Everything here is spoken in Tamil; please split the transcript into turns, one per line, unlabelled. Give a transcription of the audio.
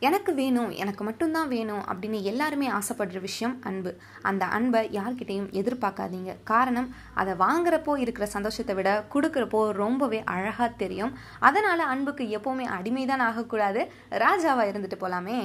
எனக்கு வேணும் எனக்கு மட்டும்தான் வேணும் அப்படின்னு எல்லாருமே ஆசைப்படுற விஷயம் அன்பு. அந்த அன்பை யார்கிட்டையும் எதிர்பார்க்காதீங்க. காரணம் அதை வாங்குறப்போ இருக்கிற சந்தோஷத்தை விட கொடுக்குறப்போ ரொம்பவே அழகாக தெரியும். அதனால் அன்புக்கு எப்போவுமே அடிமைதான் ஆகக்கூடாது. ராஜாவாக இருந்துட்டு போகலாமே